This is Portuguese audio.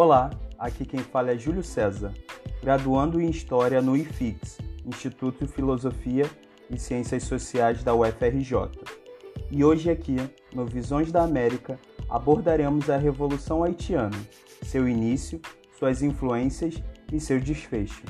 Olá, aqui quem fala é Júlio César, graduando em História no IFIX, Instituto de Filosofia e Ciências Sociais da UFRJ. E hoje aqui, no Visões da América, abordaremos a Revolução Haitiana, seu início, suas influências e seu desfecho.